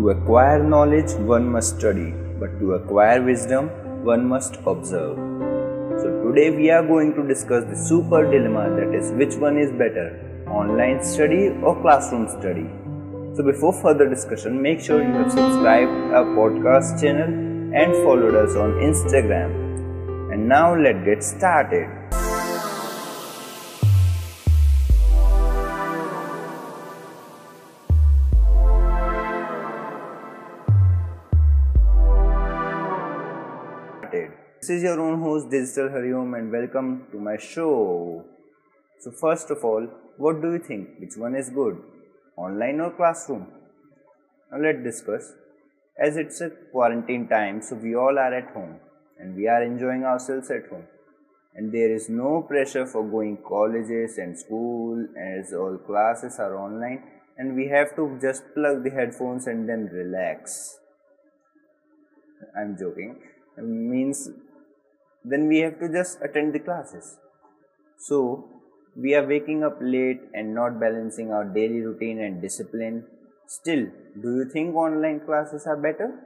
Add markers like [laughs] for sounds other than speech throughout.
To acquire knowledge, one must study, but to acquire wisdom, one must observe. So, today we are going to discuss the super dilemma that is, which one is better, online study or classroom study. So, before further discussion, make sure you have subscribed our podcast channel and followed us on Instagram. And now, let's get started. This is your own host Digital Hariom and welcome to my show. So first of all, what do you think? Which one is good? Online or classroom? Now let's discuss. As it's a quarantine time, so we all are at home and we are enjoying ourselves at home. And there is no pressure for going colleges and school as all classes are online and we have to just plug the headphones and then relax. I'm joking means then we have to just attend the classes. So we are waking up late and not balancing our daily routine and discipline. Still, do you think online classes are better?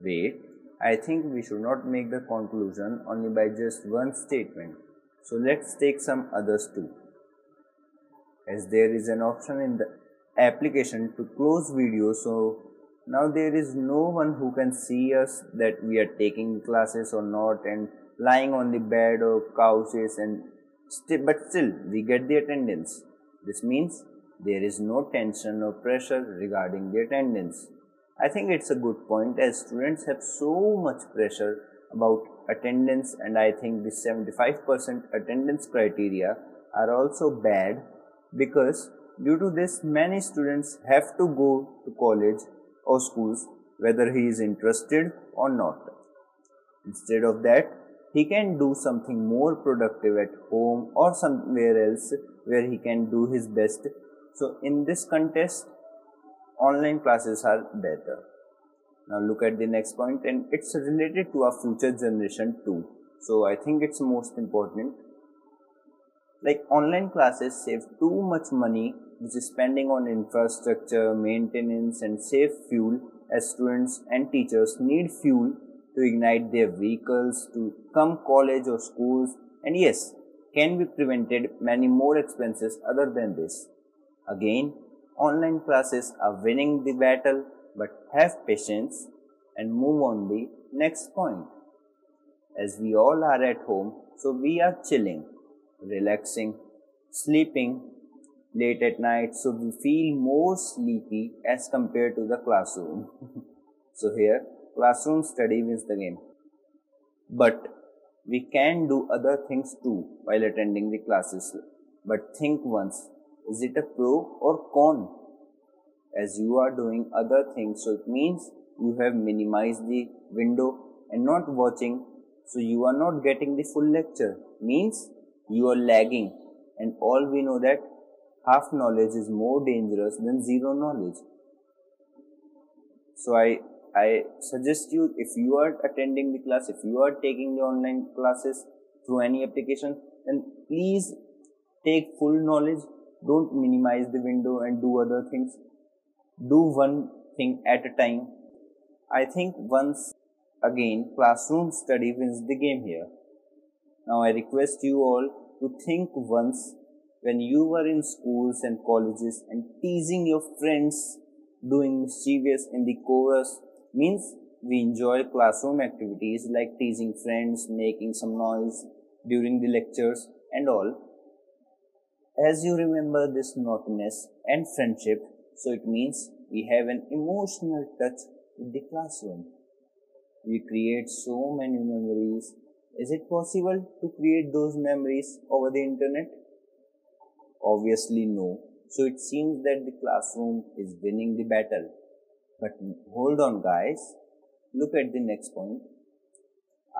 Wait, I think we should not make the conclusion only by just one statement. So let's take some others too. As there is an option in the application to close video so now there is no one who can see us that we are taking classes or not and lying on the bed or couches and st- but still we get the attendance. This means there is no tension or pressure regarding the attendance. I think it's a good point as students have so much pressure about attendance and i think the 75% attendance criteria are also bad because due to this many students have to go to college or schools whether he is interested or not. Instead of that, he can do something more productive at home or somewhere else where he can do his best. So, in this contest, online classes are better. Now, look at the next point, and it's related to our future generation too. So, I think it's most important. Like online classes save too much money which is spending on infrastructure, maintenance, and safe fuel as students and teachers need fuel to ignite their vehicles to come college or schools. And yes can be prevented many more expenses other than this. Again online classes are winning the battle but have patience and move on the next point. As we all are at home so we are chilling relaxing sleeping late at night so we feel more sleepy as compared to the classroom. [laughs] So here classroom study wins the game. But we can do other things too while attending the classes. But think once is it a pro or con? As you are doing other things so it means you have minimized the window and not watching. So you are not getting the full lecture. Means you are lagging. And all we know that half knowledge is more dangerous than zero knowledge. So I, I suggest you if you are attending the class, if you are taking the online classes through any application, then please take full knowledge. Don't minimize the window and do other things. Do one thing at a time. I think once again classroom study wins the game here. Now I request you all to think once when you were in schools and colleges and teasing your friends doing mischievous in the chorus means we enjoy classroom activities like teasing friends, making some noise during the lectures and all. As you remember this naughtiness and friendship, so it means we have an emotional touch with the classroom. We create so many memories. Is it possible to create those memories over the internet? Obviously no. So it seems that the classroom is winning the battle. But hold on guys. Look at the next point.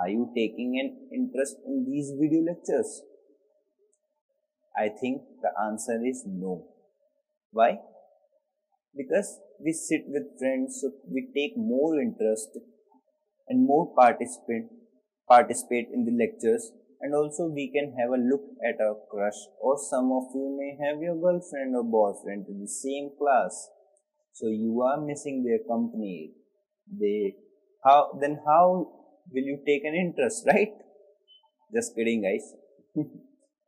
Are you taking an interest in these video lectures? I think the answer is no. Why? Because we sit with friends, so we take more interest and more participate participate in the lectures and also we can have a look at our crush or some of you may have your girlfriend or boyfriend in the same class So you are missing their company. They how then how will you take an interest, right? Just kidding, guys. [laughs]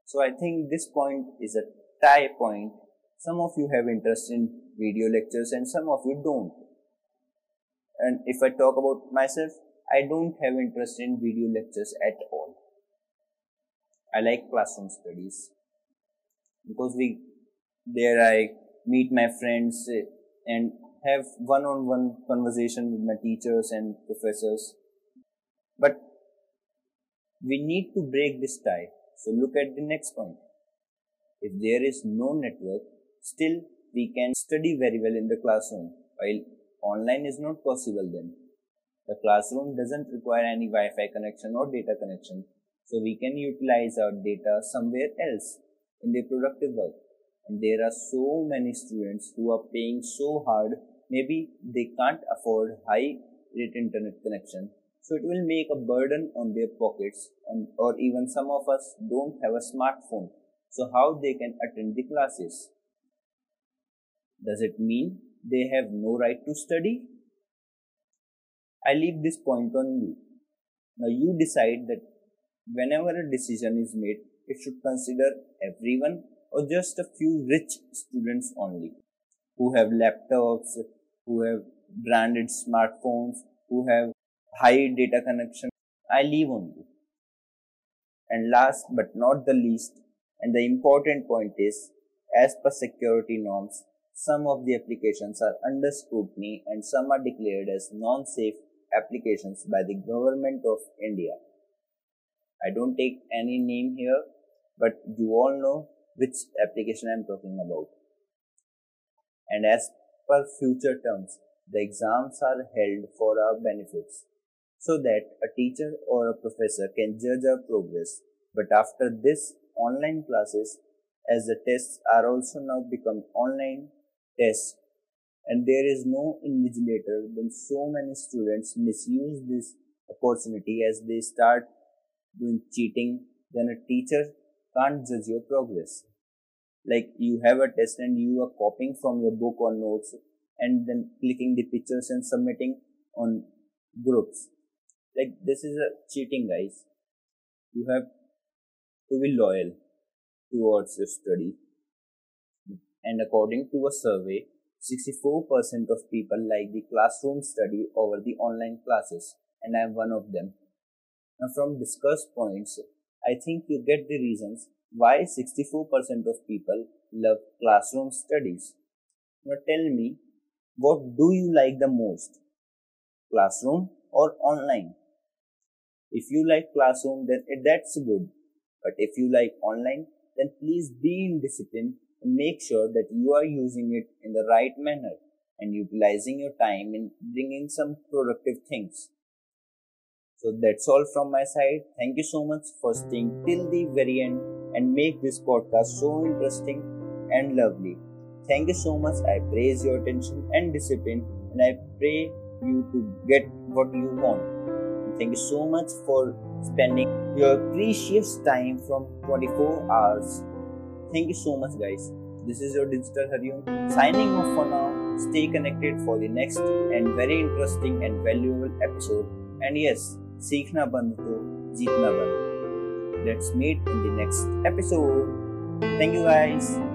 so I think this point is a tie point. Some of you have interest in video lectures and some of you don't. And if I talk about myself, I don't have interest in video lectures at all. I like classroom studies because we there I meet my friends eh, and have one-on-one conversation with my teachers and professors. But we need to break this tie. So look at the next point. If there is no network, still we can study very well in the classroom while online is not possible then. The classroom doesn't require any Wi-Fi connection or data connection. So we can utilize our data somewhere else in the productive work. And there are so many students who are paying so hard, maybe they can't afford high rate internet connection. So it will make a burden on their pockets and, or even some of us don't have a smartphone. So how they can attend the classes? Does it mean they have no right to study? I leave this point on you. Now you decide that whenever a decision is made, it should consider everyone or just a few rich students only who have laptops, who have branded smartphones, who have high data connection. I leave on you. And last but not the least, and the important point is, as per security norms, some of the applications are under scrutiny and some are declared as non-safe applications by the government of India. I don't take any name here, but you all know which application I am talking about. And as per future terms, the exams are held for our benefits so that a teacher or a professor can judge our progress. But after this online classes, as the tests are also now become online, tests, and there is no invigilator then so many students misuse this opportunity as they start doing cheating then a teacher can't judge your progress. Like you have a test and you are copying from your book or notes and then clicking the pictures and submitting on groups. Like this is a cheating guys. You have to be loyal towards your study. And according to a survey, 64% of people like the classroom study over the online classes, and I am one of them. Now, from discussed points, I think you get the reasons why 64% of people love classroom studies. Now, tell me, what do you like the most? Classroom or online? If you like classroom, then that's good. But if you like online, then please be in discipline and make sure that you are using it in the right manner and utilizing your time in bringing some productive things. So that's all from my side. Thank you so much for staying till the very end and make this podcast so interesting and lovely. Thank you so much. I praise your attention and discipline and I pray you to get what you want. Thank you so much for spending your precious time from 24 hours Thank you so much, guys. This is your Digital Hariom signing off for now. Stay connected for the next and very interesting and valuable episode. And yes, सीखना बंद तो जीतना बंद. Let's meet in the next episode. Thank you, guys.